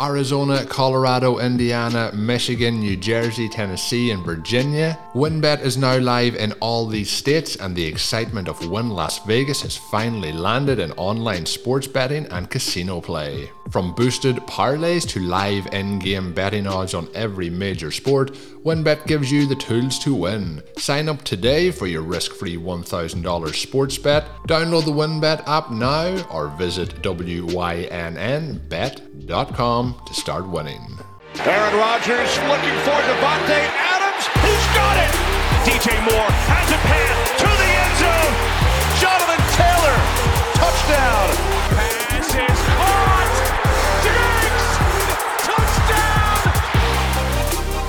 Arizona, Colorado, Indiana, Michigan, New Jersey, Tennessee, and Virginia. WynnBET is now live in all these states, and the excitement of Wynn Las Vegas has finally landed in online sports betting and casino play. From boosted parlays to live in game betting odds on every major sport, WynnBET gives you the tools to win. Sign up today for your risk free $1,000 sports bet. Download the WynnBET app now or visit WYNNBet.com to start winning. Aaron Rodgers looking for Davante Adams. He's got it. DJ Moore has a pass to the end zone. Jonathan Taylor, touchdown.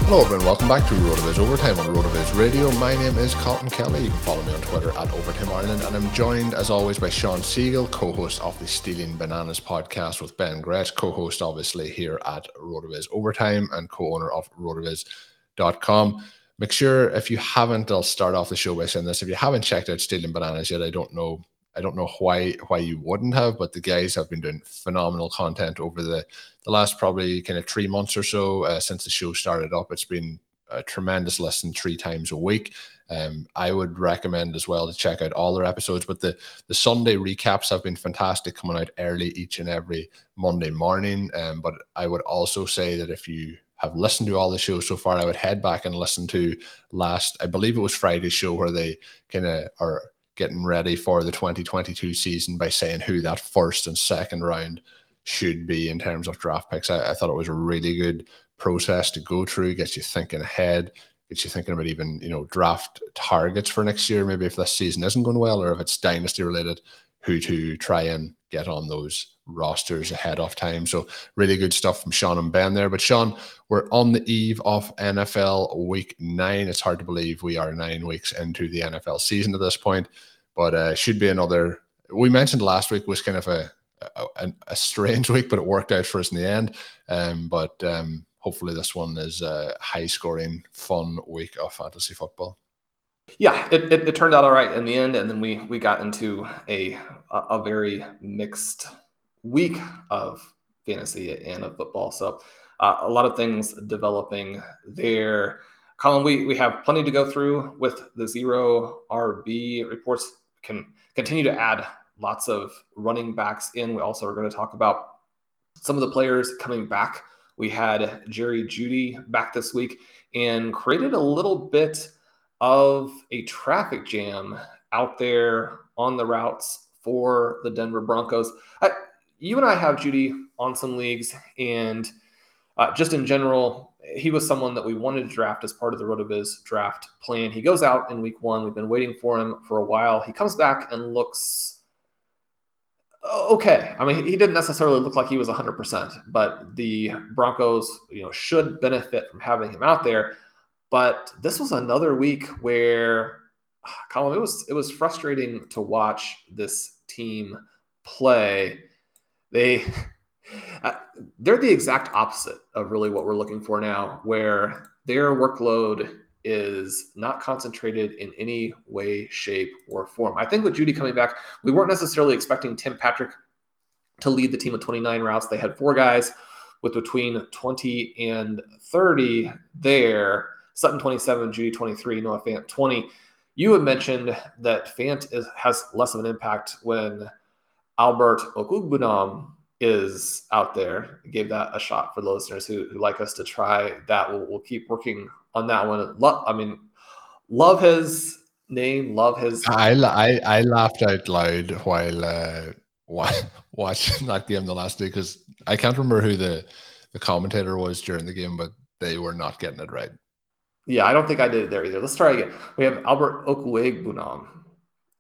Hello everyone, welcome back to RotoViz Overtime on RotoViz Radio. My name is Colm Kelly. You can follow me on Twitter at Overtime Ireland, and I'm joined as always by Shawn Siegele, co-host of the Stealing Bananas podcast with Ben Gretch, co-host obviously here at RotoViz Overtime and co-owner of RotoViz.com. Make sure if you haven't, I'll start off the show by saying this. If you haven't checked out Stealing Bananas yet, I don't know I don't know why why you wouldn't have, but the guys have been doing phenomenal content over the the last probably kind of three months or so uh, since the show started up. It's been a tremendous listen three times a week. Um, I would recommend as well to check out all their episodes, but the the Sunday recaps have been fantastic, coming out early each and every Monday morning. Um, but I would also say that if you have listened to all the shows so far, I would head back and listen to last, I believe it was Friday's show where they kind of are getting ready for the 2022 season by saying who that first and second round should be in terms of draft picks. I, I thought it was a really good process to go through, gets you thinking ahead, gets you thinking about even, you know, draft targets for next year, maybe if this season isn't going well or if it's dynasty related, who to try and get on those rosters ahead of time. So really good stuff from Shawn and Ben there. But Shawn, we're on the eve of NFL week nine. It's hard to believe we are nine weeks into the NFL season at this point, but uh, should be another. We mentioned last week was kind of a, a, a strange week, but it worked out for us in the end. Um, but um, hopefully this one is a high scoring, fun week of fantasy football. Yeah, it, it, it, turned out all right in the end, and then we we got into a a, very mixed week of fantasy and of football. So uh, a lot of things developing there. Colm, we we have plenty to go through with the zero RB reports. Can continue to add lots of running backs in. We also are going to talk about some of the players coming back. We had Jerry Jeudy back this week and created a little bit of a traffic jam out there on the routes for the Denver Broncos. I, you and I have Jeudy on some leagues, and uh, just in general, he was someone that we wanted to draft as part of the Rotoviz draft plan. He goes out in week one. We've been waiting for him for a while. He comes back and looks okay. I mean, he didn't necessarily look like he was 100%, but the Broncos, you know, should benefit from having him out there. But this was another week where, Colm, it was it was frustrating to watch this team play. They uh, they're the exact opposite of really what we're looking for now, where their workload is not concentrated in any way, shape, or form. I think with Jeudy coming back, we weren't necessarily expecting Tim Patrick to lead the team with 29 routes. They had four guys with between 20 and 30 there. Sutton 27, Jeudy 23, Noah Fant 20. You had mentioned that Fant is, has less of an impact when Albert Okwuegbunam is out there. Gave that a shot for the listeners who, who like us to try that. We'll, we'll keep working on that one. I mean, love his name, love his. I I, I laughed out loud while uh, watching that game the last day because I can't remember who the the commentator was during the game, but they were not getting it right. Yeah, I don't think I did it there either. Let's try again. We have Albert Okwuegbunam,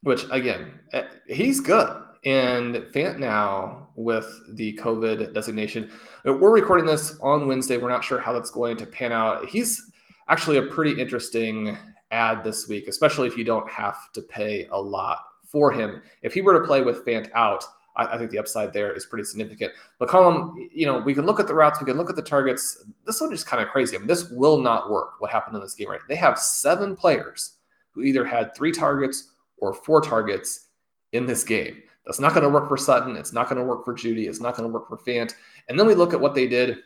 which again, eh, he's good. And Fant now with the COVID designation. We're recording this on Wednesday. We're not sure how that's going to pan out. He's actually a pretty interesting add this week, especially if you don't have to pay a lot for him. If he were to play with Fant out, I, I think the upside there is pretty significant. Colm, you know, we can look at the routes, we can look at the targets. This one is kind of crazy. I mean, this will not work. What happened in this game, right? They have seven players who either had three targets or four targets in this game. That's not going to work for Sutton. It's not going to work for Jeudy. It's not going to work for Fant. And then we look at what they did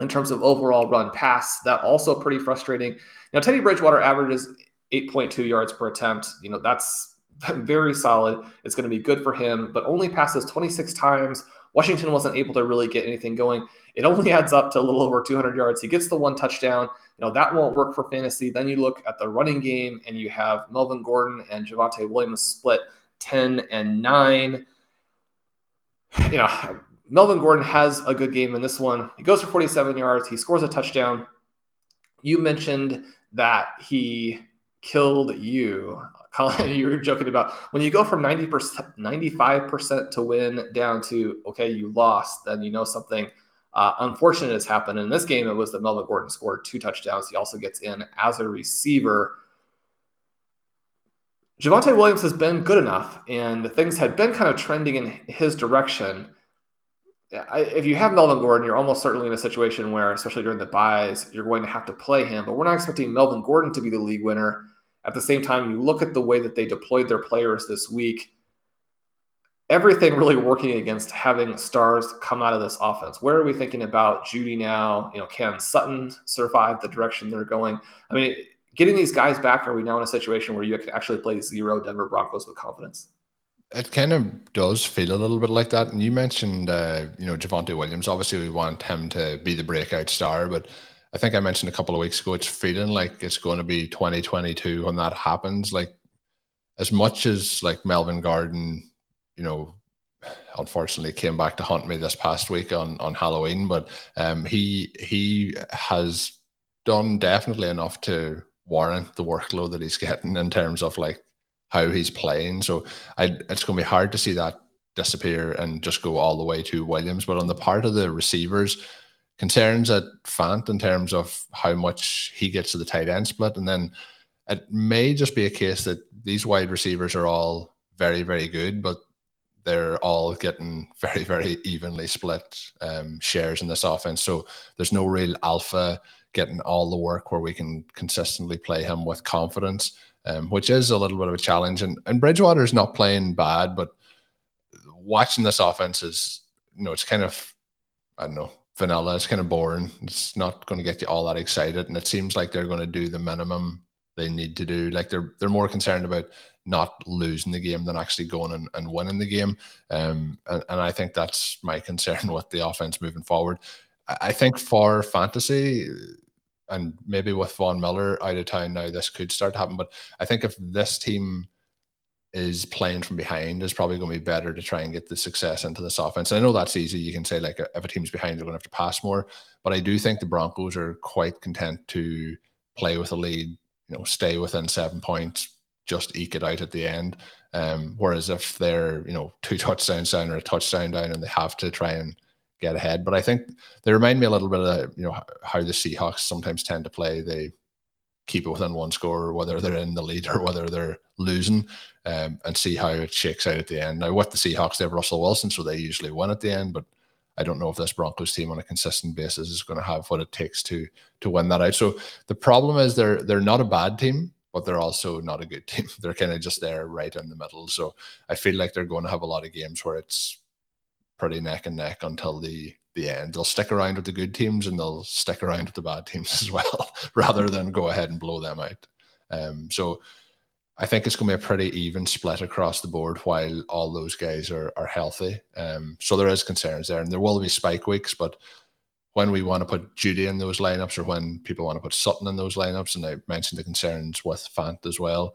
in terms of overall run pass. That also pretty frustrating. Now Teddy Bridgewater averages 8.2 yards per attempt. You know that's very solid. It's going to be good for him, but only passes 26 times. Washington wasn't able to really get anything going. It only adds up to a little over 200 yards. He gets the one touchdown. You know, that won't work for fantasy. Then you look at the running game and you have Melvin Gordon and Javonte Williams split 10 and 9. You know, Melvin Gordon has a good game in this one. He goes for 47 yards. He scores a touchdown. You mentioned that he killed you. Colm, you were joking about when you go from 90%, 95% to win down to, okay, you lost, then you know something uh, unfortunate has happened. In this game, it was that Melvin Gordon scored two touchdowns. He also gets in as a receiver. Javonte Williams has been good enough, and things had been kind of trending in his direction. If you have Melvin Gordon, you're almost certainly in a situation where, especially during the byes, you're going to have to play him. But we're not expecting Melvin Gordon to be the league winner. At the same time, you look at the way that they deployed their players this week, everything really working against having stars come out of this offense. Where are we thinking about Jeudy now? You know, can Sutton survive the direction they're going? I mean, getting these guys back, are we now in a situation where you can actually play zero Denver Broncos with confidence? It kind of does feel a little bit like that. And you mentioned, uh, you know, Javonte Williams. Obviously, we want him to be the breakout star, but I think I mentioned a couple of weeks ago, it's feeling like it's going to be 2022 when that happens. Like, as much as like Melvin Gordon, you know, unfortunately came back to haunt me this past week on on Halloween, but um, he he has done definitely enough to warrant the workload that he's getting in terms of like how he's playing. So I, it's going to be hard to see that disappear and just go all the way to Williams. But on the part of the receivers, concerns at Fant in terms of how much he gets to the tight end split. And then it may just be a case that these wide receivers are all very, very good, but they're all getting very, very evenly split um, shares in this offense. So there's no real alpha getting all the work where we can consistently play him with confidence, um, which is a little bit of a challenge. And, and Bridgewater is not playing bad, but watching this offense is, you know, it's kind of, I don't know, vanilla. It's kind of boring. It's not going to get you all that excited. And it seems like they're going to do the minimum they need to do. Like they're they're more concerned about not losing the game than actually going and, and winning the game. Um, and, and I think that's my concern with the offense moving forward. I think for fantasy, and maybe with Von Miller out of town now, this could start to happen. But I think if this team is playing from behind, it's probably going to be better to try and get the success into this offense. I know that's easy. You can say like if a team's behind, they're going to have to pass more. But I do think the Broncos are quite content to play with a lead, you know, stay within seven points, just eke it out at the end. Um, whereas if they're, you know, two touchdowns down or a touchdown down and they have to try and get ahead. But I think they remind me a little bit of you know how the Seahawks sometimes tend to play. They keep it within one score, whether they're in the lead or whether they're losing, um, and see how it shakes out at the end. Now, with the Seahawks, they have Russell Wilson, so they usually win at the end. But I don't know if this Broncos team on a consistent basis is going to have what it takes to to win that out. So the problem is they're they're not a bad team, but they're also not a good team. They're kind of just there right in the middle. So I feel like they're going to have a lot of games where it's pretty neck and neck until the the end. They'll stick around with the good teams and they'll stick around with the bad teams as well, rather than go ahead and blow them out. Um, so I think it's going to be a pretty even split across the board while all those guys are are healthy. Um, so there is concerns there, and there will be spike weeks, but when we want to put Jeudy in those lineups or when people want to put Sutton in those lineups, and I mentioned the concerns with Fant as well,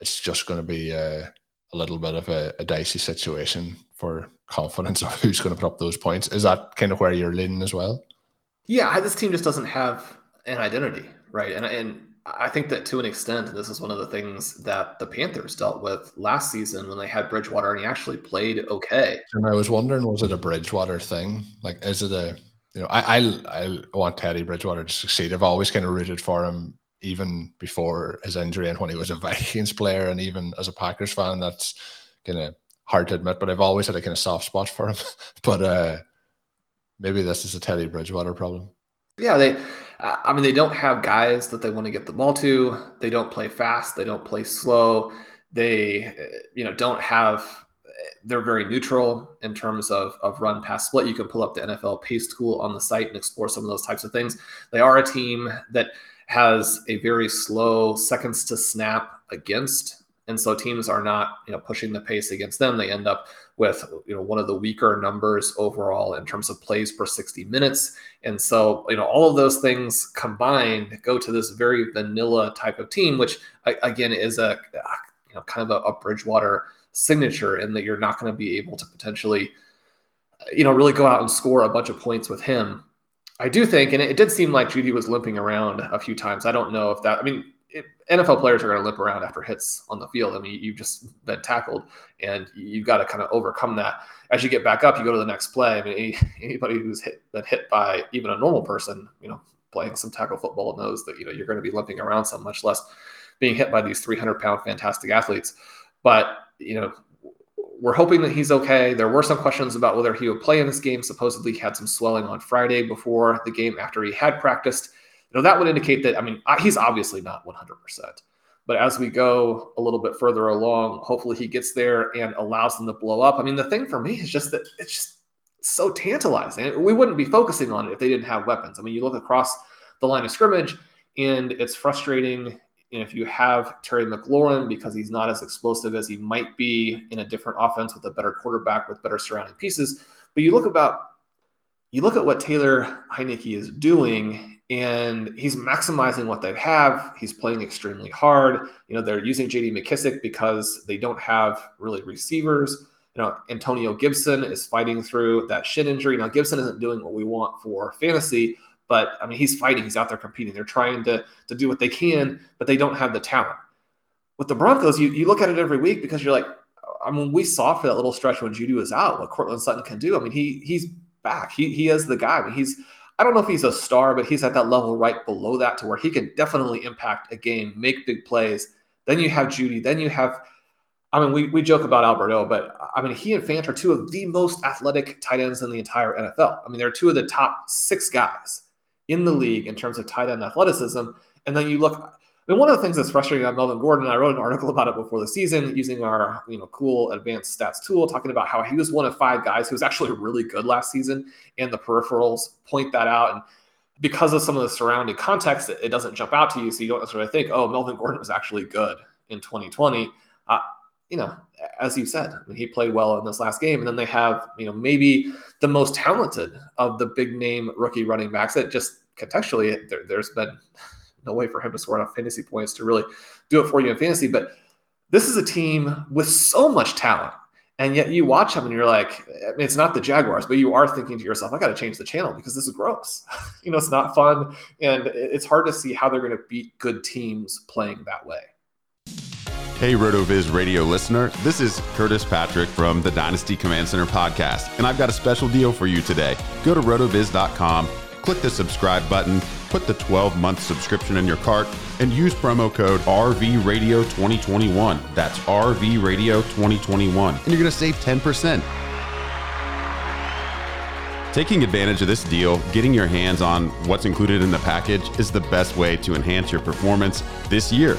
it's just going to be a, a little bit of a, a, dicey situation for confidence of who's going to put up those points. Is that kind of where you're leaning as well? Yeah, this team just doesn't have an identity, right? And and I think that to an extent, this is one of the things that the Panthers dealt with last season when they had Bridgewater and he actually played okay. And I was wondering, was it a Bridgewater thing? Like, is it a you know, I, I I want Teddy Bridgewater to succeed. I've always kind of rooted for him, even before his injury and when he was a Vikings player, and even as a Packers fan, that's kind of hard to admit. But I've always had a kind of soft spot for him. but uh maybe this is a Teddy Bridgewater problem. Yeah, they. I mean, they don't have guys that they want to get the ball to. They don't play fast. They don't play slow. They, you know, don't have they're very neutral in terms of, of run pass split. You can pull up the NFL pace tool on the site and explore some of those types of things. They are a team that has a very slow seconds to snap against. And so teams are not, you know, pushing the pace against them. They end up with, you know, one of the weaker numbers overall in terms of plays per 60 minutes. And so, you know, all of those things combined go to this very vanilla type of team, which again is a, you know, kind of a, a Bridgewater signature in that you're not going to be able to potentially, you know, really go out and score a bunch of points with him. I do think, and it, did seem like Jeudy was limping around a few times. I don't know if that, I mean, it, NFL players are going to limp around after hits on the field. I mean, you've just been tackled and you've got to kind of overcome that. As you get back up, you go to the next play. I mean, any, anybody who's hit, been hit by even a normal person, you know, playing some tackle football knows that, you know, you're going to be limping around so much less being hit by these 300 pound fantastic athletes. But you know, we're hoping that he's okay. There were some questions about whether he would play in this game. Supposedly, he had some swelling on Friday before the game after he had practiced. You know, that would indicate that, I mean, he's obviously not 100%. But as we go a little bit further along, hopefully he gets there and allows them to blow up. I mean, the thing for me is just that it's just so tantalizing. We wouldn't be focusing on it if they didn't have weapons. I mean, you look across the line of scrimmage and it's frustrating and if you have Terry McLaurin because he's not as explosive as he might be in a different offense with a better quarterback with better surrounding pieces, but you look about you look at what Taylor Heinicke is doing, and he's maximizing what they have. He's playing extremely hard. You know, they're using JD McKissic because they don't have really receivers. You know, Antonio Gibson is fighting through that shin injury. Now, Gibson isn't doing what we want for fantasy, but I mean, he's fighting. He's out there competing. They're trying to to do what they can, but they don't have the talent. With the Broncos, you you look at it every week because you're like, I mean, we saw for that little stretch when Jeudy was out what Courtland Sutton can do. I mean, he he's back. He he is the guy. I mean, he's I don't know if he's a star, but he's at that level right below that to where he can definitely impact a game, make big plays. Then you have Jeudy. Then you have I mean, we, we joke about Alberto, but I mean, he and Fant are two of the most athletic tight ends in the entire NFL. I mean, they're two of the top six guys in the league in terms of tight end athleticism. And then you look, and one of the things that's frustrating about Melvin Gordon, I wrote an article about it before the season using our, you know, cool advanced stats tool, talking about how he was one of five guys who was actually really good last season, and the peripherals point that out. And because of some of the surrounding context, it, it doesn't jump out to you, so you don't necessarily think, oh, Melvin Gordon was actually good in 2020. Uh, you know, as you said, he played well in this last game. And then they have, you know, maybe the most talented of the big name rookie running backs that just contextually, there, has been no way for him to score enough fantasy points to really do it for you in fantasy. But this is a team with so much talent. And yet you watch them and you're like, I mean, it's not the Jaguars, but you are thinking to yourself, I got to change the channel because this is gross. you know, it's not fun. And it's hard to see how they're going to beat good teams playing that way. Hey, RotoViz radio listener. This is Curtis Patrick from the Dynasty Command Center podcast, and I've got a special deal for you today. Go to rotoviz.com, click the subscribe button, put the 12 month subscription in your cart, and use promo code RVRadio2021. That's RVRadio2021, and you're going to save 10%. Taking advantage of this deal, getting your hands on what's included in the package is the best way to enhance your performance this year.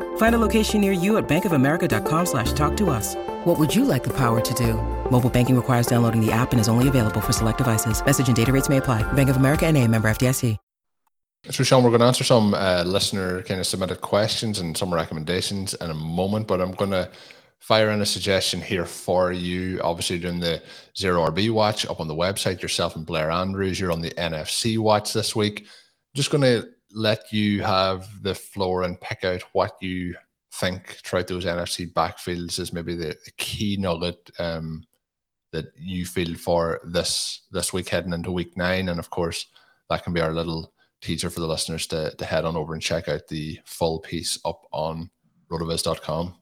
Find a location near you at bankofamerica.com slash talk to us. What would you like the power to do? Mobile banking requires downloading the app and is only available for select devices. Message and data rates may apply. Bank of America and a member FDIC. So, Shawn, we're going to answer some uh, listener kind of submitted questions and some recommendations in a moment, but I'm going to fire in a suggestion here for you. Obviously, doing the zero RB watch up on the website, yourself and Blair Andrews, you're on the NFC watch this week. Just going to let you have the floor and pick out what you think throughout those NFC backfields is maybe the, the key nugget um, that you feel for this this week heading into week nine. And of course, that can be our little teaser for the listeners to, to head on over and check out the full piece up on rotoviz.com.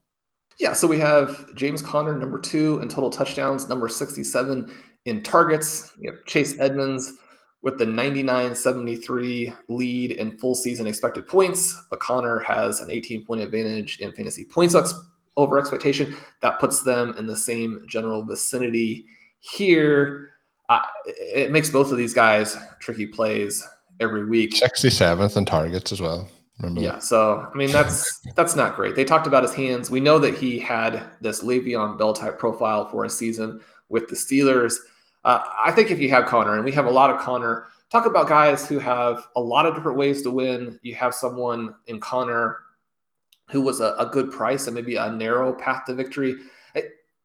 Yeah, so we have James Conner, number two in total touchdowns, number 67 in targets. You have Chase Edmonds with the 99 73 lead in full season expected points. But Conner has an 18 point advantage in fantasy points over expectation. That puts them in the same general vicinity here. Uh, it makes both of these guys tricky plays every week. 67th in targets as well. Remember yeah, that? so I mean that's that's not great. They talked about his hands. We know that he had this Le'Veon Bell type profile for a season with the Steelers. Uh, I think if you have Conner, and we have a lot of Conner, talk about guys who have a lot of different ways to win. You have someone in Conner who was a, a good price and maybe a narrow path to victory.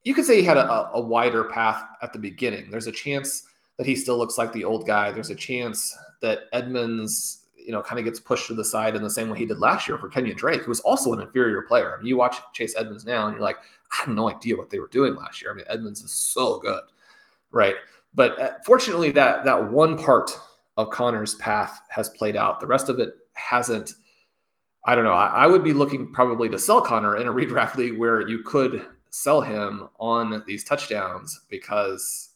You could say he had a, a wider path at the beginning. There's a chance that he still looks like the old guy. There's a chance that Edmonds you know, kind of gets pushed to the side in the same way he did last year for Kenyan Drake, who was also an inferior player. I mean, you watch Chase Edmonds now and you're like, I have no idea what they were doing last year. I mean, Edmonds is so good, right? But uh, fortunately, that that one part of Conner's path has played out. The rest of it hasn't. I don't know. I, I would be looking probably to sell Conner in a redraft league where you could sell him on these touchdowns because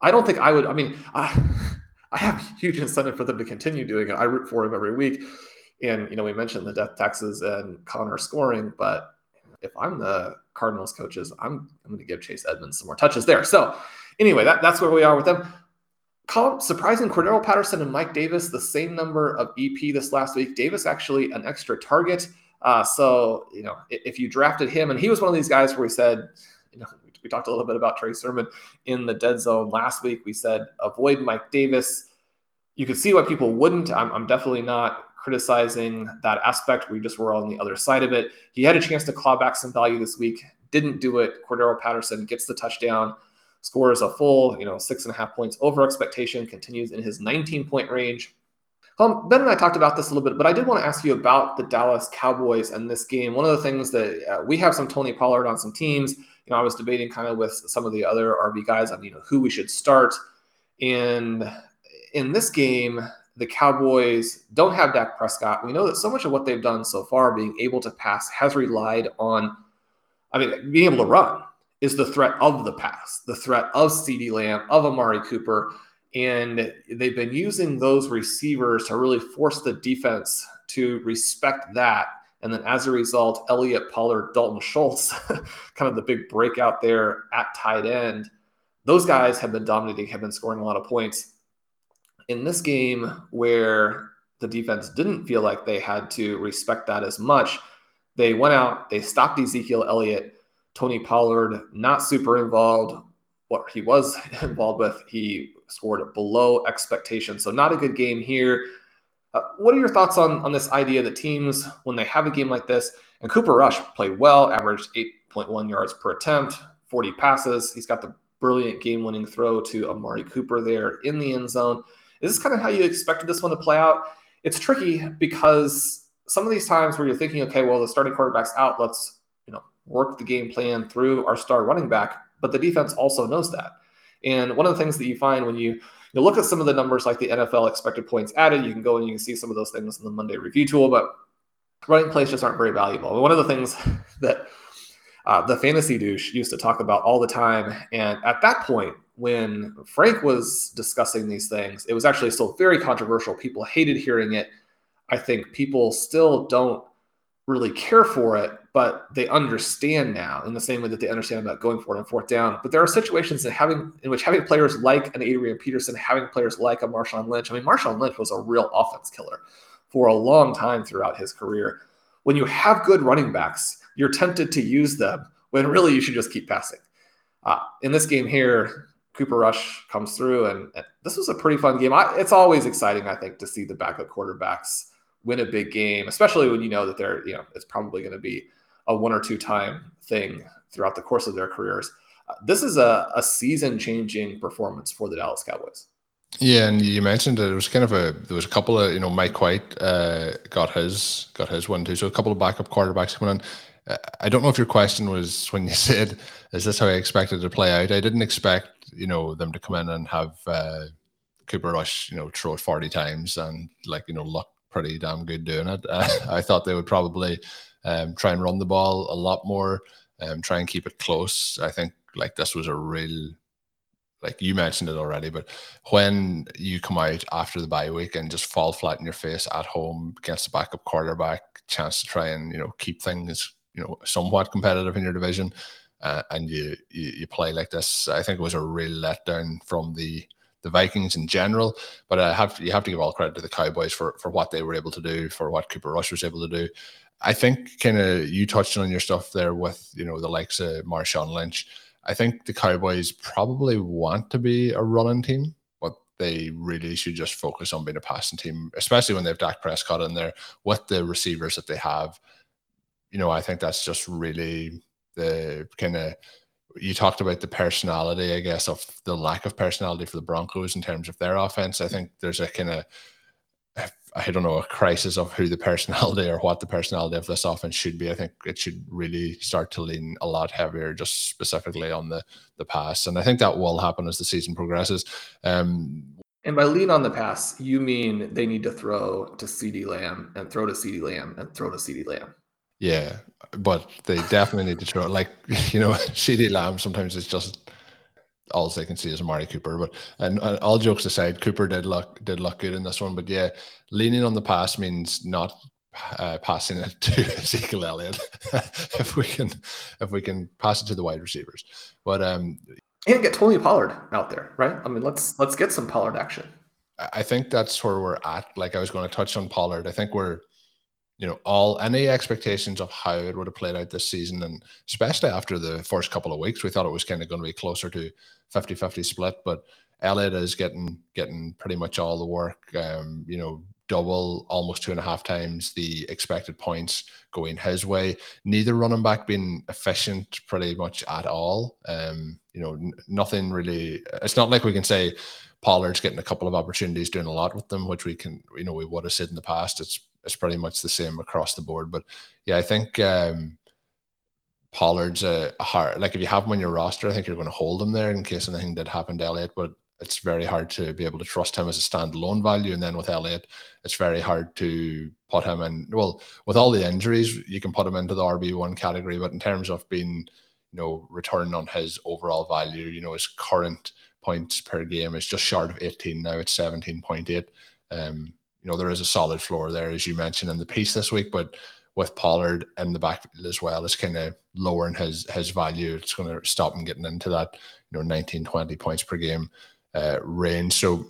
I don't think I would. I mean, I, I have huge incentive for them to continue doing it. I root for him every week. And, you know, we mentioned the death taxes and Connor scoring, but if I'm the Cardinals coaches, I'm, I'm going to give Chase Edmonds some more touches there. So, anyway, that, that's where we are with them. Surprising Cordarrelle Patterson and Mike Davis, the same number of EP this last week. Davis actually an extra target. Uh, so, you know, if you drafted him, and he was one of these guys where we said, you know, we talked a little bit about Trey Sermon in the dead zone last week. We said avoid Mike Davis. You could see why people wouldn't. I'm, I'm definitely not criticizing that aspect. We just were on the other side of it. He had a chance to claw back some value this week, didn't do it. Cordarrelle Patterson gets the touchdown, scores a full, you know, six and a half points over expectation, continues in his 19 point range. Um, ben and I talked about this a little bit, but I did want to ask you about the Dallas Cowboys and this game. One of the things that uh, we have some Tony Pollard on some teams you know, I was debating kind of with some of the other RB guys on, you know, who we should start. And in this game, the Cowboys don't have Dak Prescott. We know that so much of what they've done so far, being able to pass, has relied on, I mean, being able to run is the threat of the pass, the threat of CeeDee Lamb, of Amari Cooper. And they've been using those receivers to really force the defense to respect that And then as a result, Elliott Pollard, Dalton Schultz, kind of the big breakout there at tight end. Those guys have been dominating, have been scoring a lot of points. In this game, where the defense didn't feel like they had to respect that as much, they went out, they stopped Ezekiel Elliott, Tony Pollard, not super involved. What he was involved with, he scored below expectation. So, not a good game here. Uh, what are your thoughts on, on this idea that teams, when they have a game like this, and Cooper Rush played well, averaged 8.1 yards per attempt, 40 passes. He's got the brilliant game winning throw to Amari Cooper there in the end zone. Is this kind of how you expected this one to play out? It's tricky because some of these times where you're thinking, okay, well, the starting quarterback's out, let's you know work the game plan through our star running back, but the defense also knows that. And one of the things that you find when you you look at some of the numbers like the NFL expected points added, you can go and you can see some of those things in the Monday review tool, but running plays just aren't very valuable. One of the things that uh, the fantasy douche used to talk about all the time, and at that point, when Frank was discussing these things, it was actually still very controversial. People hated hearing it. I think people still don't really care for it, but they understand now in the same way that they understand about going for it on fourth down. But there are situations that having in which having players like an Adrian Peterson, having players like a Marshawn Lynch. I mean, Marshawn Lynch was a real offense killer for a long time throughout his career. When you have good running backs, you're tempted to use them when really you should just keep passing. Uh, in this game here, Cooper Rush comes through, and, and this was a pretty fun game. I, it's always exciting, I think, to see the backup quarterbacks win a big game, especially when you know that they're, you know, it's probably going to be a one or two time thing throughout the course of their careers. Uh, this is a, a season changing performance for the Dallas Cowboys. Yeah, and you mentioned that it was kind of a there was a couple of you know Mike White uh, got his got his one too, so a couple of backup quarterbacks coming in. I don't know if your question was when you said, "Is this how I expected to play out?" I didn't expect you know them to come in and have uh, Cooper Rush you know throw it forty times and like you know look pretty damn good doing it. Uh, I thought they would probably um, try and run the ball a lot more, um, try and keep it close. I think like this was a real, like you mentioned it already, but when you come out after the bye week and just fall flat in your face at home against the backup quarterback, chance to try and you know keep things you know somewhat competitive in your division. Uh, and you, you, you play like this. I think it was a real letdown from the the Vikings in general. But I have you have to give all credit to the Cowboys for for what they were able to do, for what Cooper Rush was able to do. I think kind of you touched on your stuff there with you know the likes of Marshawn Lynch. I think the Cowboys probably want to be a running team, but they really should just focus on being a passing team, especially when they have Dak Prescott in there with the receivers that they have. You know, I think that's just really the kind of you talked about the personality, I guess, of the lack of personality for the Broncos in terms of their offense. I think there's a kind of I don't know, a crisis of who the personality or what the personality of this offense should be. I think it should really start to lean a lot heavier, just specifically on the the pass, and I think that will happen as the season progresses. Um, and by lean on the pass, you mean they need to throw to CeeDee Lamb and throw to CeeDee Lamb and throw to CeeDee Lamb. Yeah, but they definitely need to throw like you know CeeDee Lamb. Sometimes it's just all they can see is Amari Cooper. But and, and, all jokes aside, Cooper did look did look good in this one. But yeah, leaning on the pass means not uh, passing it to Ezekiel Elliott. if we can if we can pass it to the wide receivers, but um, and get Tony Pollard out there, right? I mean, let's let's get some Pollard action. I think that's where we're at. Like I was going to touch on Pollard. I think we're you know, all any expectations of how it would have played out this season. And especially after the first couple of weeks, we thought it was kind of going to be closer to 50 50 split. But Elliott is getting getting pretty much all the work. Um, you know, double, almost two and a half times the expected points going his way. Neither running back being efficient pretty much at all. Um, you know, n- nothing really. It's not like we can say Pollard's getting a couple of opportunities doing a lot with them, which we can, you know, we would have said in the past. It's it's pretty much the same across the board. But yeah, I think um, Pollard's a, hard like if you have him on your roster, I think you're going to hold him there in case anything did happen to Elliott. But it's very hard to be able to trust him as a standalone value. And then with Elliott, it's very hard to put him in. Well, with all the injuries, you can put him into the RB one category, but in terms of being, you know, return on his overall value, you know, his current points per game is just short of 18 now. It's 17.8. Um, you know, there is a solid floor there, as you mentioned in the piece this week. But with Pollard in the back as well it's kind of lowering his his value. It's going to stop him getting into that you know 19, 20 points per game uh, range. So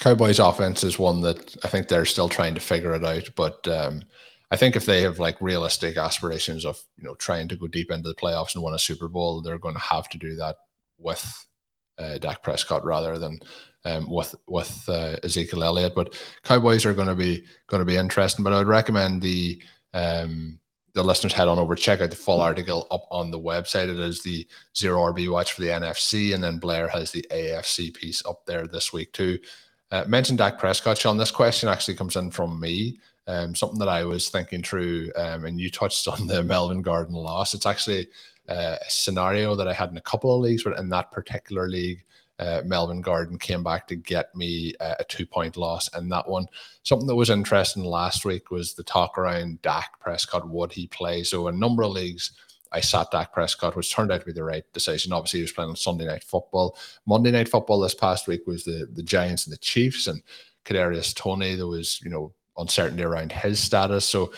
Cowboys offense is one that I think they're still trying to figure it out. But um, I think if they have like realistic aspirations of you know trying to go deep into the playoffs and win a Super Bowl, they're going to have to do that with uh, Dak Prescott rather than um, with with uh, Ezekiel Elliott. But Cowboys are going to be going to be interesting. But I would recommend the um, the listeners head on over check out the full article up on the website. It is the zero RB watch for the NFC, and then Blair has the AFC piece up there this week too. Uh, mentioned Dak Prescott, Shawn. This question actually comes in from me. Um, something that I was thinking through, um, and you touched on the Melvin Gordon loss. It's actually uh, a scenario that I had in a couple of leagues, but in that particular league, uh, Melvin Gordon came back to get me uh, a two point loss in that one. Something that was interesting last week was the talk around Dak Prescott. Would he play? So, a number of leagues, I sat Dak Prescott, which turned out to be the right decision. Obviously, he was playing on Sunday night football. Monday night football this past week was the, the Giants and the Chiefs, and Kadarius Toney. There was, you know, uncertainty around his status. So,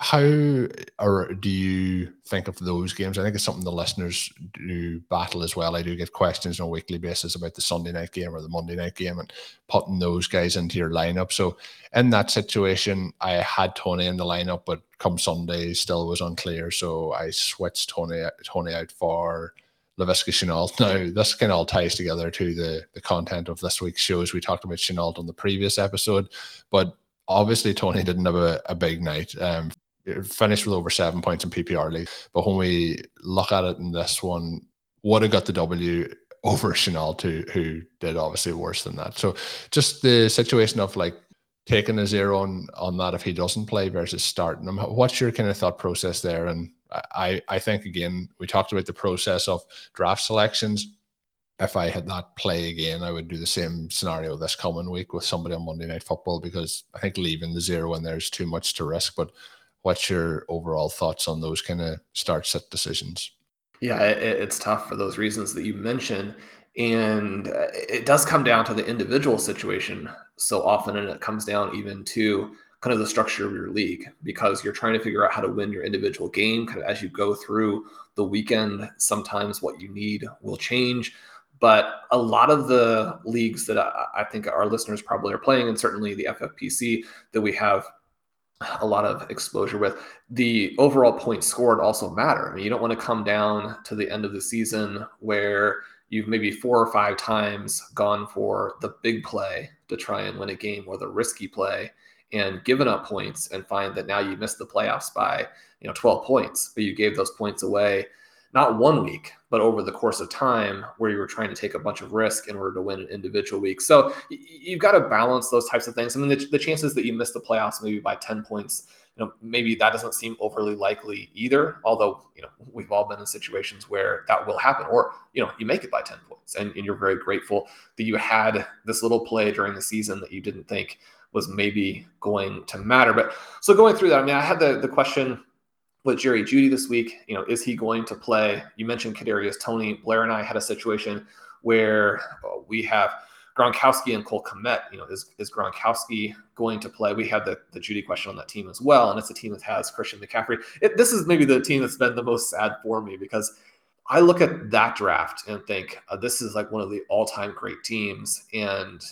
how or do you think of those games? I think it's something the listeners do battle as well. I do get questions on a weekly basis about the Sunday night game or the Monday night game and putting those guys into your lineup. So in that situation, I had Toney in the lineup, but come Sunday still was unclear. So I switched Tony Toney out for Laviska Shenault. Now this kind of all ties together to the the content of this week's shows. We talked about Shenault on the previous episode, but obviously Toney didn't have a, a big night. Um, finished with over seven points in PPR league. But when we look at it in this one, would have got the W over Shenault who, who did obviously worse than that. So just the situation of like taking a zero on, on that if he doesn't play versus starting him. What's your kind of thought process there? And I, I think again, we talked about the process of draft selections. If I had that play again, I would do the same scenario this coming week with somebody on Monday Night Football because I think leaving the zero in there's too much to risk. But what's your overall thoughts on those kind of start set decisions? Yeah, it, it's tough for those reasons that you mentioned. And uh, it does come down to the individual situation so often. And it comes down even to kind of the structure of your league because you're trying to figure out how to win your individual game kind of as you go through the weekend. Sometimes what you need will change. But a lot of the leagues that I, I think our listeners probably are playing, and certainly the FFPC that we have a lot of exposure with. The overall points scored also matter. I mean, you don't want to come down to the end of the season where you've maybe four or five times gone for the big play to try and win a game or the risky play and given up points and find that now you missed the playoffs by you know 12 points but you gave those points away not one week, but over the course of time where you were trying to take a bunch of risk in order to win an individual week. So you've got to balance those types of things. I mean, the, the chances that you miss the playoffs maybe by 10 points, you know, maybe that doesn't seem overly likely either. Although, you know, we've all been in situations where that will happen, or, you know, you make it by 10 points and, and you're very grateful that you had this little play during the season that you didn't think was maybe going to matter. But so going through that, I mean, I had the, the question with Jerry Jeudy this week. You know, is he going to play? You mentioned Kadarius Toney. Blair and I had a situation where uh, we have Gronkowski and Cole Kmet. You know, is, is Gronkowski going to play? We had the, the Jeudy question on that team as well, and it's a team that has Christian McCaffrey. It, this is maybe the team that's been the most sad for me because I look at that draft and think uh, this is like one of the all-time great teams, and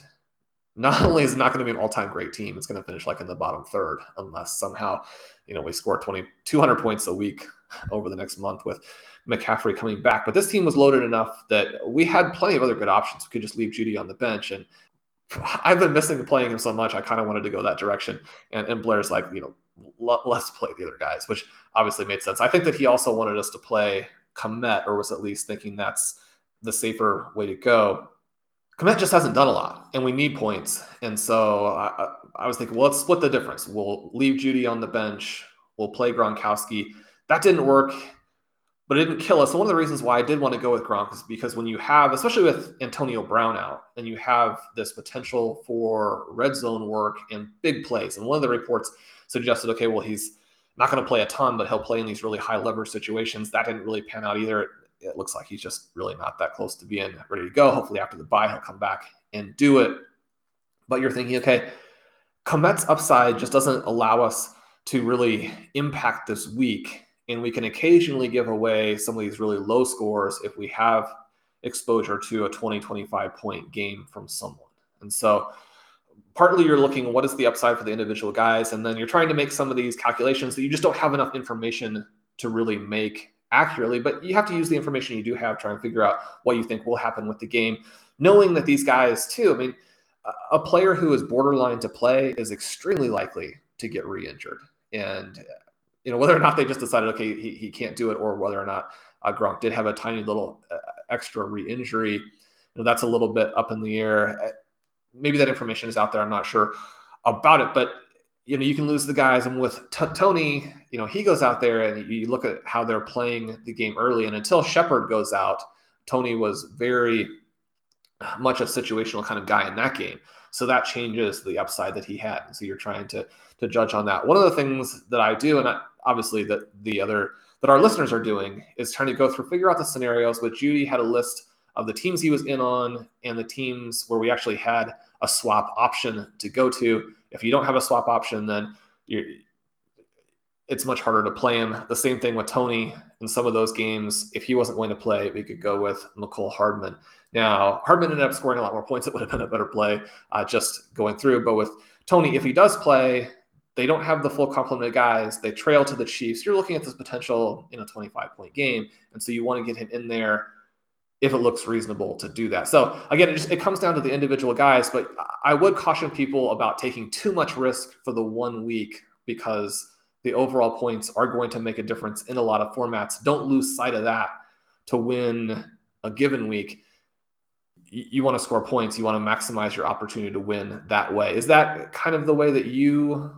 not only is it not going to be an all-time great team, it's going to finish like in the bottom third unless somehow you know, we score 20, 200 points a week over the next month with McCaffrey coming back. But this team was loaded enough that we had plenty of other good options. We could just leave Jeudy on the bench. And I've been missing playing him so much. I kind of wanted to go that direction. And, and Blair's like, you know, let's play the other guys, which obviously made sense. I think that he also wanted us to play Kmet, or was at least thinking that's the safer way to go. Kmet just hasn't done a lot, and we need points. And so I, I was thinking, well, let's split the difference. We'll leave Jeudy on the bench. We'll play Gronkowski. That didn't work, but it didn't kill us. So one of the reasons why I did want to go with Gronk is because when you have, especially with Antonio Brown out, and you have this potential for red zone work and big plays. And one of the reports suggested, okay, well, he's not going to play a ton, but he'll play in these really high leverage situations. That didn't really pan out either it looks like he's just really not that close to being ready to go. Hopefully, after the bye, he'll come back and do it. But you're thinking, okay, Kmet's upside just doesn't allow us to really impact this week. And we can occasionally give away some of these really low scores if we have exposure to a 20, 25 point game from someone. And so partly you're looking what is the upside for the individual guys, and then you're trying to make some of these calculations that you just don't have enough information to really make accurately, but you have to use the information you do have, try and figure out what you think will happen with the game, knowing that these guys too, I mean, a player who is borderline to play is extremely likely to get re-injured. And you know, whether or not they just decided, okay, he, he can't do it, or whether or not uh, Gronk did have a tiny little uh, extra re-injury, you know, that's a little bit up in the air. Uh, maybe that information is out there. I'm not sure about it, but you know, you can lose the guys. And with T- Toney, you know, he goes out there and you look at how they're playing the game early. And until Shepard goes out, Toney was very much a situational kind of guy in that game. So that changes the upside that he had. so you're trying to to judge on that. One of the things that I do, and I, obviously that the other that our listeners are doing, is trying to go through figure out the scenarios. With Jeudy had a list of the teams he was in on and the teams where we actually had a swap option to go to. If you don't have a swap option, then it's much harder to play him. The same thing with Toney in some of those games. If he wasn't going to play, we could go with Mecole Hardman. Now, Hardman ended up scoring a lot more points. It would have been a better play uh, just going through. But with Toney, if he does play, they don't have the full complement of guys. They trail to the Chiefs. You're looking at this potential in a 25 point game. And so you want to get him in there if it looks reasonable to do that. So again, it just it comes down to the individual guys, but I would caution people about taking too much risk for the one week because the overall points are going to make a difference in a lot of formats. Don't lose sight of that to win a given week. You, want to score points, you want to maximize your opportunity to win that way. Is that kind of the way that you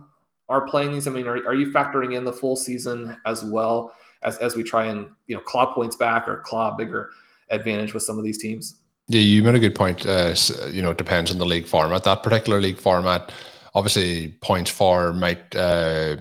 are playing these? I mean, are, are you factoring in the full season as well as, as we try and, you know, claw points back or claw bigger advantage with some of these teams? Yeah, you made a good point. Uh, you know, it depends on the league format. That particular league format, obviously, points for might uh,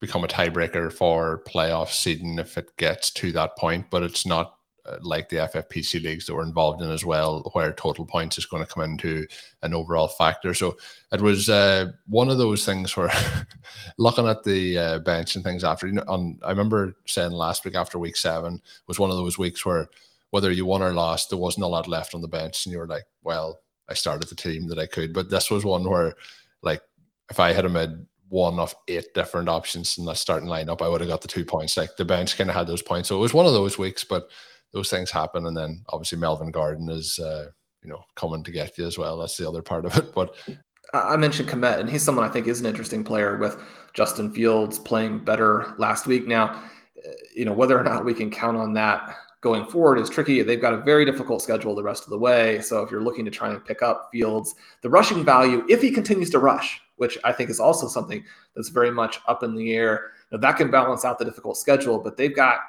become a tiebreaker for playoff seeding if it gets to that point, but it's not uh, like the FFPC leagues that we're involved in as well, where total points is going to come into an overall factor. So it was uh, one of those things where looking at the uh, bench and things after, you know, on, I remember saying last week after week seven was one of those weeks where whether you won or lost, there wasn't a lot left on the bench, and you were like, well, I started the team that I could. But this was one where, like, if I had a mid one of eight different options in the starting lineup, I would have got the two points. Like the bench kind of had those points. So it was one of those weeks, but those things happen. And then obviously Melvin Gordon is, uh, you know, coming to get you as well. That's the other part of it. But I mentioned Kmet, and he's someone I think is an interesting player with Justin Fields playing better last week. Now, you know, whether or not we can count on that going forward is tricky. They've got a very difficult schedule the rest of the way. So if you're looking to try and pick up Fields, the rushing value, if he continues to rush, which I think is also something that's very much up in the air, now, that can balance out the difficult schedule, but they've got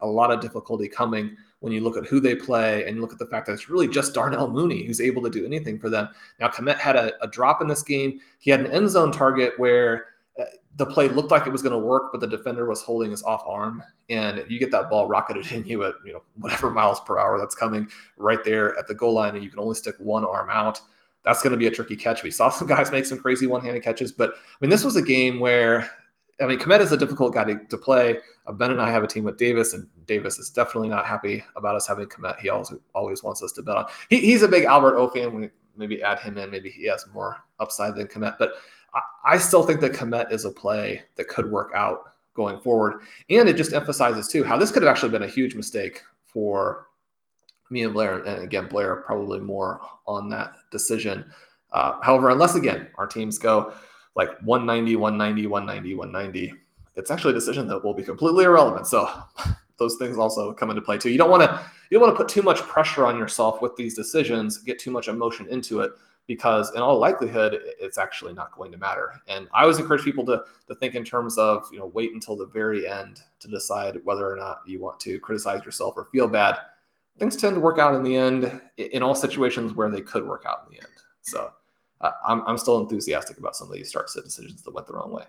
a lot of difficulty coming when you look at who they play and look at the fact that it's really just Darnell Mooney who's able to do anything for them. Now, Kmet had a, a drop in this game. He had an end zone target where the play looked like it was going to work, but the defender was holding his off arm, and you get that ball rocketed in you at you know whatever miles per hour that's coming right there at the goal line, and you can only stick one arm out. That's going to be a tricky catch. We saw some guys make some crazy one-handed catches, but I mean, this was a game where I mean, Kmet is a difficult guy to, to play. Uh, ben and I have a team with Davis, and Davis is definitely not happy about us having Kmet. He always always wants us to bet on. He, he's a big Albert O fan. We maybe add him in. Maybe he has more upside than Kmet, but I still think that Kmet is a play that could work out going forward. And it just emphasizes too how this could have actually been a huge mistake for me and Blair. And again, Blair probably more on that decision. Uh, however, unless again our teams go like 190, 190, 190, 190, it's actually a decision that will be completely irrelevant. So those things also come into play too. You don't want to you don't want to put too much pressure on yourself with these decisions, get too much emotion into it because in all likelihood it's actually not going to matter. And i always encourage people to, to think in terms of you know wait until the very end to decide whether or not you want to criticize yourself or feel bad. Things tend to work out in the end in all situations where they could work out in the end. So uh, I'm, I'm still enthusiastic about some of these start set decisions that went the wrong way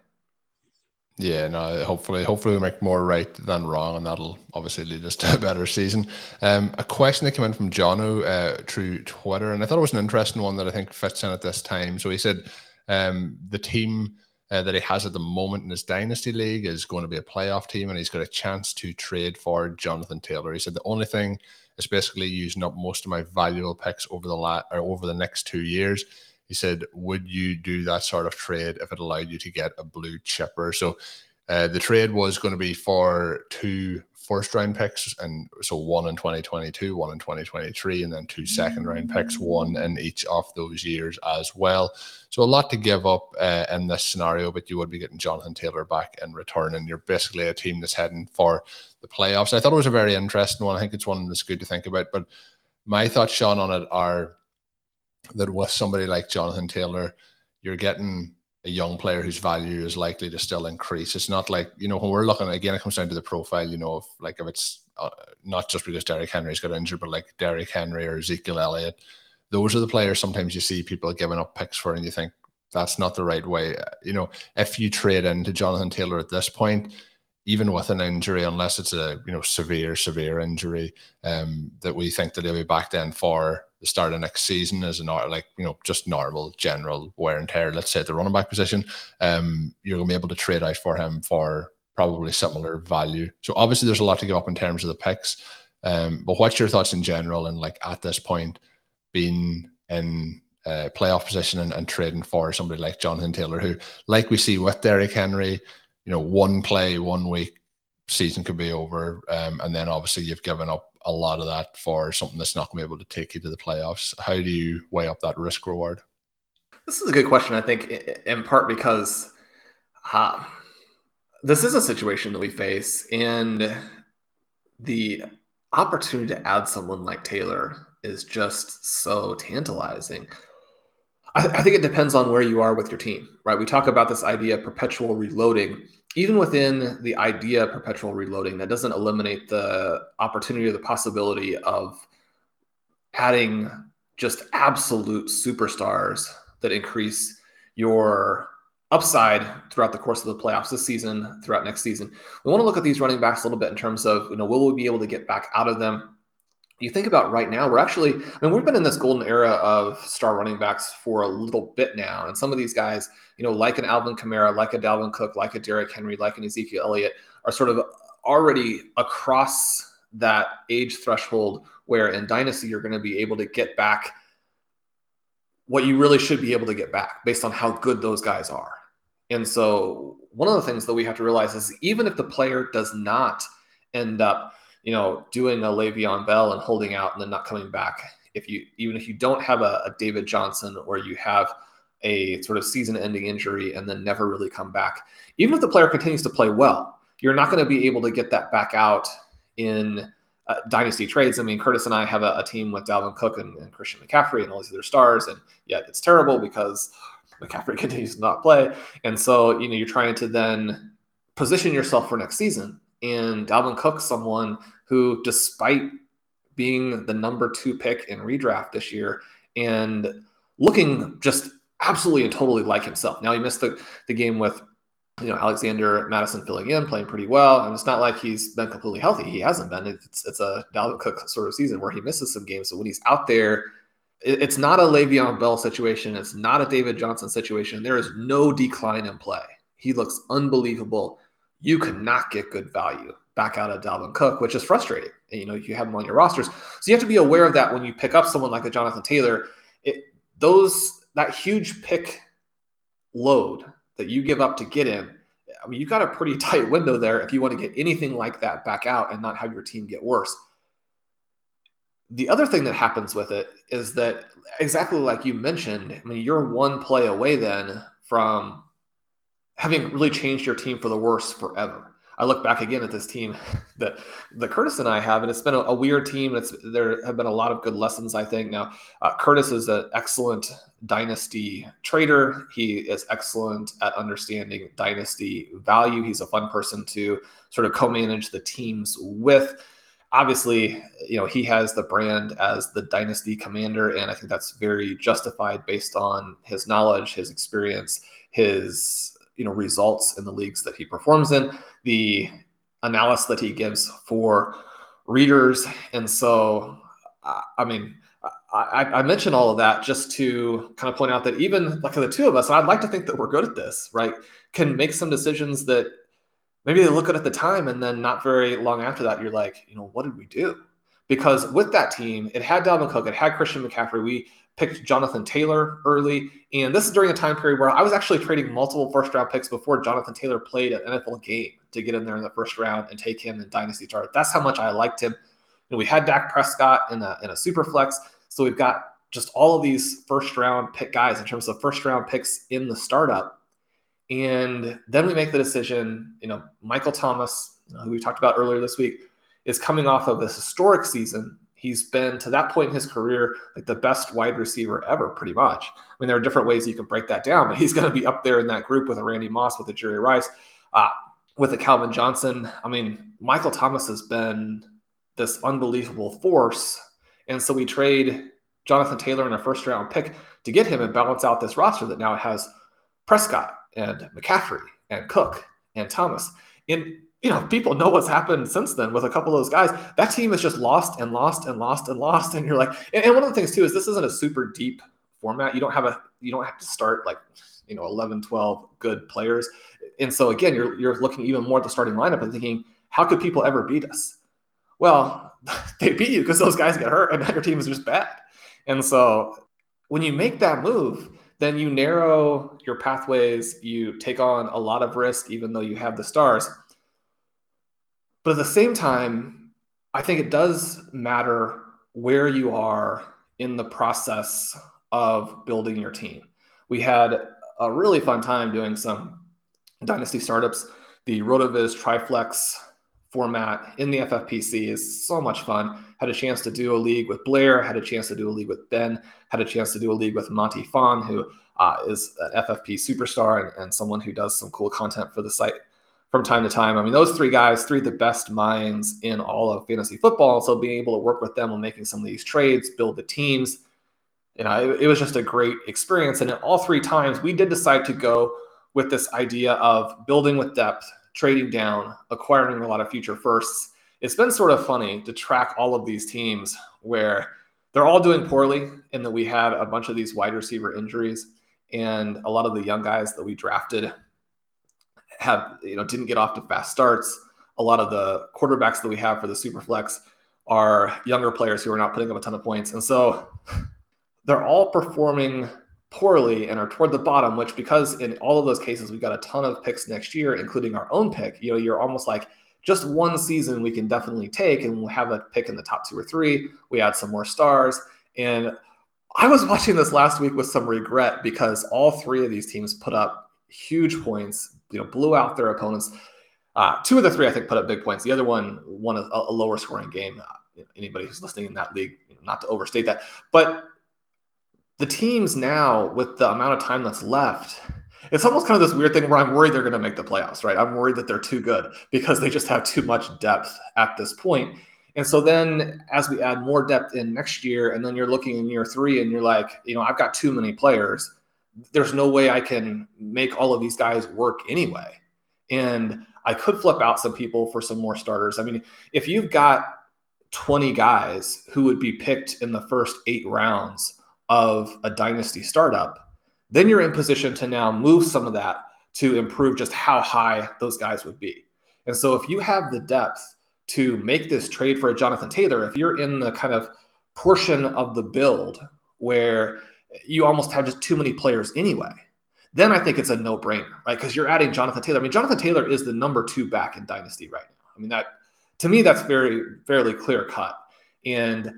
yeah, no. Hopefully, hopefully we make more right than wrong, and that'll obviously lead us to a better season. Um, a question that came in from Jono uh, through Twitter, and I thought it was an interesting one that I think fits in at this time. So he said, um, the team uh, that he has at the moment in his dynasty league is going to be a playoff team, and he's got a chance to trade for Jonathan Taylor. He said the only thing is basically using up most of my valuable picks over the la- or over the next two years. He said, "Would you do that sort of trade if it allowed you to get a blue chipper?" So uh, the trade was going to be for two first round picks, and so one in 2022, one in 2023, and then two second round picks, one in each of those years as well. So a lot to give up uh, in this scenario, but you would be getting Jonathan Taylor back in return, and you're basically a team that's heading for the playoffs. I thought it was a very interesting one. I think it's one that's good to think about. But my thoughts, Shawn, on it are that with somebody like Jonathan Taylor, you're getting a young player whose value is likely to still increase. It's not like, you know, when we're looking again, it comes down to the profile, you know, of like if it's uh, not just because Derrick Henry's got injured, but like Derrick Henry or Ezekiel Elliott, those are the players sometimes you see people giving up picks for, and you think that's not the right way. You know, if you trade into Jonathan Taylor at this point, even with an injury, unless it's a you know severe, severe injury, um, that we think that he'll be back then for the start of next season as a like you know just normal general wear and tear. Let's say at the running back position, um, you're gonna be able to trade out for him for probably similar value. So obviously there's a lot to give up in terms of the picks. Um, but what's your thoughts in general and like at this point being in uh, playoff position and, and, trading for somebody like Jonathan Taylor, who, like we see with Derrick Henry, you know, one play, one week, season could be over, um, and then obviously you've given up a lot of that for something that's not going to be able to take you to the playoffs. How do you weigh up that risk reward? This is a good question. I think in part because uh, this is a situation that we face, and the opportunity to add someone like Taylor is just so tantalizing. I, I think it depends on where you are with your team, right? We talk about this idea of perpetual reloading even within the idea of perpetual reloading, that doesn't eliminate the opportunity or the possibility of adding just absolute superstars that increase your upside throughout the course of the playoffs this season, throughout next season. We want to look at these running backs a little bit in terms of, you know, will we be able to get back out of them? You think about right now, we're actually, I mean, we've been in this golden era of star running backs for a little bit now. And some of these guys, you know, like an Alvin Kamara, like a Dalvin Cook, like a Derrick Henry, like an Ezekiel Elliott, are sort of already across that age threshold where in Dynasty you're going to be able to get back what you really should be able to get back based on how good those guys are. And so one of the things that we have to realize is even if the player does not end up you know, doing a Le'Veon Bell and holding out and then not coming back. If you even if you don't have a, a David Johnson or you have a sort of season-ending injury and then never really come back, even if the player continues to play well, you're not going to be able to get that back out in uh, dynasty trades. I mean, Curtis and I have a, a team with Dalvin Cook and, and, Christian McCaffrey and all these other stars, and yet it's terrible because McCaffrey continues to not play, and so you know you're trying to then position yourself for next season. And Dalvin Cook, someone who, despite being the number two pick in redraft this year and looking just absolutely and totally like himself. Now he missed the, the game with you know Alexander Mattison filling in, playing pretty well, and it's not like he's been completely healthy. He hasn't been. It's it's a Dalvin Cook sort of season where he misses some games. So when he's out there, it's not a Le'Veon Bell situation. It's not a David Johnson situation. There is no decline in play. He looks unbelievable. You cannot get good value back out of Dalvin Cook, which is frustrating. And, you know, you have him on your rosters. So you have to be aware of that when you pick up someone like a Jonathan Taylor. It, those that huge pick load that you give up to get him, I mean, you got a pretty tight window there if you want to get anything like that back out and not have your team get worse. The other thing that happens with it is that exactly like you mentioned, I mean, you're one play away then from having really changed your team for the worse forever. I look back again at this team that the Curtis and I have, and it's been a, a, weird team. It's there have been a lot of good lessons, I think. Now, uh, Curtis is an excellent dynasty trader. He is excellent at understanding dynasty value. He's a fun person to sort of co-manage the teams with. Obviously, you know he has the brand as the dynasty commander, and I think that's very justified based on his knowledge, his experience, his you know results in the leagues that he performs in, the analysis that he gives for readers, and so I mean I, I mentioned all of that just to kind of point out that even like the two of us, I'd like to think that we're good at this, right? Can make some decisions that maybe they look good at the time, and then not very long after that, you're like, you know, what did we do? Because with that team, it had Dalvin Cook, it had Christian McCaffrey. We picked Jonathan Taylor early. And this is during a time period where I was actually trading multiple first round picks before Jonathan Taylor played an NFL game to get in there in the first round and take him in Dynasty chart. That's how much I liked him. Know, we had Dak Prescott in a, in a super flex. So we've got just all of these first round pick guys in terms of first round picks in the startup. And then we make the decision, you know, Michael Thomas, who we talked about earlier this week, is coming off of this historic season He's been to that point in his career like the best wide receiver ever, pretty much. I mean, there are different ways you can break that down, but he's going to be up there in that group with a Randy Moss, with a Jerry Rice, uh, with a Calvin Johnson. I mean, Michael Thomas has been this unbelievable force, and so we trade Jonathan Taylor in a first round pick to get him and balance out this roster that now has Prescott and McCaffrey and Cook and Thomas. In you know, people know what's happened since then with a couple of those guys. That team has just lost and lost and lost and lost. And you're like, and, and one of the things too is this isn't a super deep format. You don't have a, you don't have to start like, you know, 11, 12 good players. And so again, you're, you're looking even more at the starting lineup and thinking, how could people ever beat us? Well, they beat you because those guys get hurt and now your team is just bad. And so when you make that move, then you narrow your pathways, you take on a lot of risk, even though you have the stars but at the same time, I think it does matter where you are in the process of building your team. We had a really fun time doing some dynasty startups. The RotoViz Triflex format in the FFPC is so much fun. Had a chance to do a league with Blair, had a chance to do a league with Ben, had a chance to do a league with Monty Phan, who uh, is an FFP superstar and, and someone who does some cool content for the site from time to time. I mean, those three guys, three of the best minds in all of fantasy football. So being able to work with them on making some of these trades, build the teams, you know, it, it was just a great experience. And in all three times, we did decide to go with this idea of building with depth, trading down, acquiring a lot of future firsts. It's been sort of funny to track all of these teams where they're all doing poorly, and that we had a bunch of these wide receiver injuries, and a lot of the young guys that we drafted have you know didn't get off to fast starts. A lot of the quarterbacks that we have for the super flex are younger players who are not putting up a ton of points, and so they're all performing poorly and are toward the bottom. Which because in all of those cases we've got a ton of picks next year, including our own pick. You know, you're almost like just one season we can definitely take, and we'll have a pick in the top two or three. We add some more stars, and I was watching this last week with some regret because all three of these teams put up huge points, you know, blew out their opponents. Uh, two of the three, I think, put up big points. The other one won a, a lower scoring game. Uh, anybody who's listening in that league, you know, not to overstate that, but the teams now, with the amount of time that's left, it's almost kind of this weird thing where I'm worried they're going to make the playoffs, right? I'm worried that they're too good because they just have too much depth at this point. And so then as we add more depth in next year, and then you're looking in year three and you're like, you know, I've got too many players there's no way I can make all of these guys work anyway. And I could flip out some people for some more starters. I mean, if you've got 20 guys who would be picked in the first eight rounds of a dynasty startup, then you're in position to now move some of that to improve just how high those guys would be. And so if you have the depth to make this trade for a Jonathan Taylor, if you're in the kind of portion of the build where you almost have just too many players anyway. Then I think it's a no brainer, right? Because you're adding Jonathan Taylor. I mean, Jonathan Taylor is the number two back in Dynasty right now. I mean, that to me, that's very, fairly clear cut. And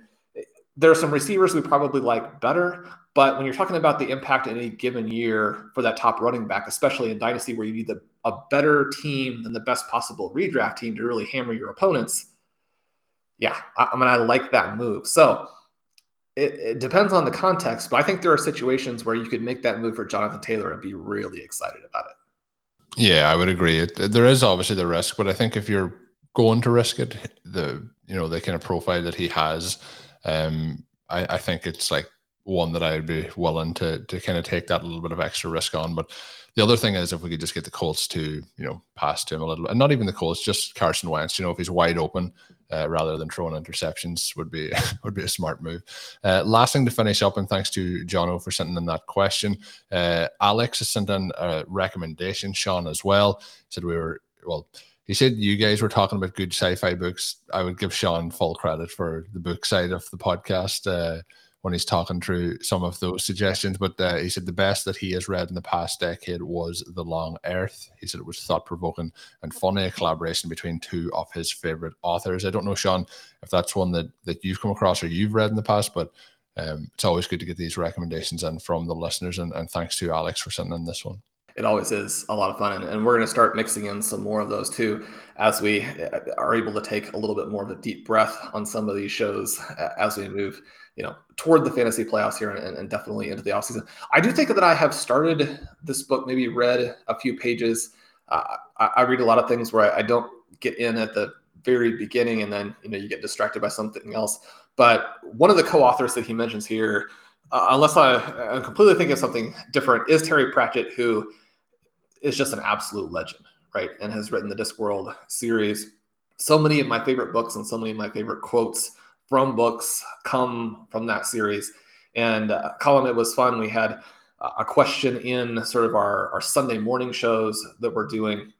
there are some receivers we probably like better, but when you're talking about the impact in any given year for that top running back, especially in Dynasty where you need the, a better team than the best possible redraft team to really hammer your opponents, yeah, I, I mean, I like that move. So it, it, depends on the context, but I think there are situations where you could make that move for Jonathan Taylor and be really excited about it. Yeah, I would agree. It, there is obviously the risk, but I think if you're going to risk it, the you know the kind of profile that he has, um, I, I think it's like one that I'd be willing to to kind of take that little bit of extra risk on. But the other thing is if we could just get the Colts to you know pass to him a little, and not even the Colts, just Carson Wentz. You know, if he's wide open uh, rather than throwing interceptions, would be would be a smart move. Uh, last thing to finish up, and thanks to Jono for sending in that question. Uh, Alex has sent in a recommendation. Shawn as well said we were well he said you guys were talking about good sci-fi books. I would give Shawn full credit for the book side of the podcast uh, when he's talking through some of those suggestions. But uh, he said the best that he has read in the past decade was The Long Earth. He said it was thought-provoking and funny, a collaboration between two of his favorite authors. I don't know, Shawn, if that's one that that you've come across or you've read in the past, but um, it's always good to get these recommendations in from the listeners. And, and thanks to Alex for sending in this one it always is a lot of fun. And, and we're going to start mixing in some more of those too as we uh, are able to take a little bit more of a deep breath on some of these shows as we move you know toward the fantasy playoffs here and, and definitely into the offseason i do think that i have started this book maybe read a few pages uh, I, I, read a lot of things where I, I, don't get in at the very beginning and then you know you get distracted by something else but one of the co-authors that he mentions here uh, unless I, i'm completely thinking of something different is terry pratchett who is just an absolute legend, right? And has written the Discworld series. So many of my favorite books and so many of my favorite quotes from books come from that series. And uh, Colm, it was fun. We had a question in sort of our, our Sunday morning shows that we're doing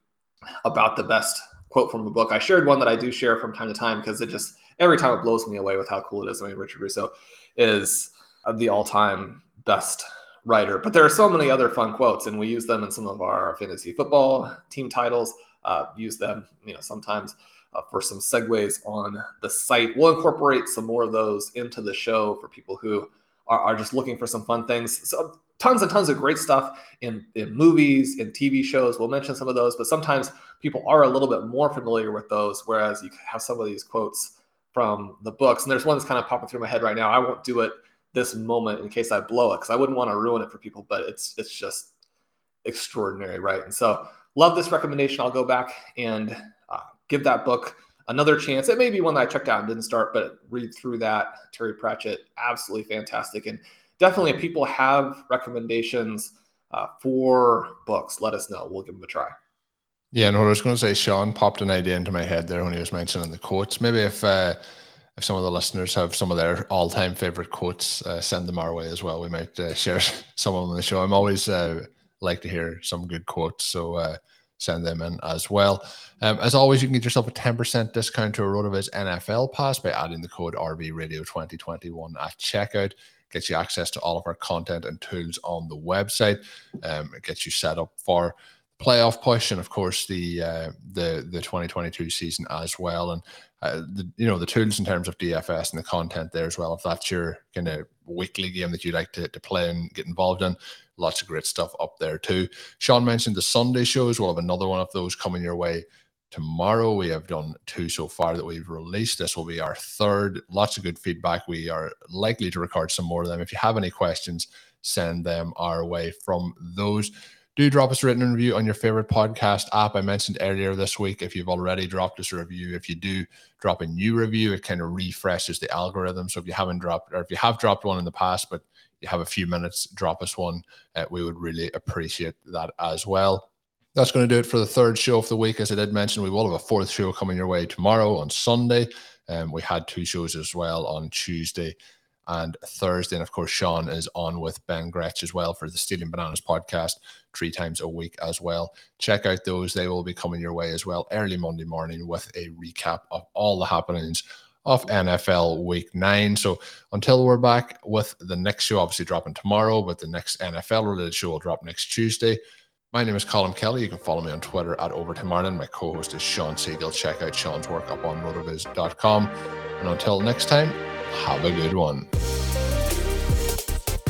about the best quote from a book. I shared one that I do share from time to time because it just every time it blows me away with how cool it is. I mean, Richard Russo is the all-time best writer. But there are so many other fun quotes, and we use them in some of our fantasy football team titles. Uh, use them, you know, sometimes uh, for some segues on the site. We'll incorporate some more of those into the show for people who are, are just looking for some fun things. So tons and tons of great stuff in, in movies, in TV shows. We'll mention some of those, but sometimes people are a little bit more familiar with those, whereas you have some of these quotes from the books. And there's one that's kind of popping through my head right now. I won't do it this moment in case I blow it because I wouldn't want to ruin it for people, but it's it's just extraordinary, right? And so love this recommendation. I'll go back and give that book another chance. It may be one that I checked out and didn't start, but read through that. Terry Pratchett, absolutely fantastic, and definitely if people have recommendations uh, for books, let us know. We'll give them a try. Yeah, and what I was going to say, Shawn popped an idea into my head there when he was mentioning the quotes. Maybe if uh, if some of the listeners have some of their all-time favorite quotes, uh, send them our way as well. We might uh, share some of them on the show. I'm always uh, like to hear some good quotes, so uh, send them in as well. Um, as always, you can get yourself a 10% discount to a RotoViz NFL pass by adding the code RVRadio2021 at checkout. Gets you access to all of our content and tools on the website. Um, it gets you set up for playoff push and of course the uh, the the 2022 season as well and uh, the you know the tools in terms of DFS and the content there as well if that's your kind of weekly game that you like to, to play and get involved in lots of great stuff up there too. Shawn mentioned the Sunday shows we'll. Have another one of those coming your way tomorrow. We have done two so far that we've released. This will be our third. Lots of good feedback. We are likely to record some more of them. If you have any questions send them our way from those. Do drop us a written review on your favorite podcast app. I mentioned earlier this week if you've already dropped us a review, if you do drop a new review, it kind of refreshes the algorithm. So if you haven't dropped, or if you have dropped one in the past, but have a few minutes, drop us one. Uh, we would really appreciate that as well. That's going to do it for the third show of the week. As I did mention, we will have a fourth show coming your way tomorrow on Sunday. Um, we had two shows as well on Tuesday and Thursday. And of course, Shawn is on with Ben Gretch as well for the Stealing Bananas podcast three times a week as well. Check out those. They will be coming your way as well early Monday morning with a recap of all the happenings of NFL week nine. So until we're back with the next show, obviously dropping tomorrow, but the next NFL related show will drop next Tuesday. My name is Colm Kelly. You can follow me on Twitter at Overtime Ireland. My co host is Shawn Siegele. Check out Shawn's work up on rotoviz.com. And until next time, have a good one.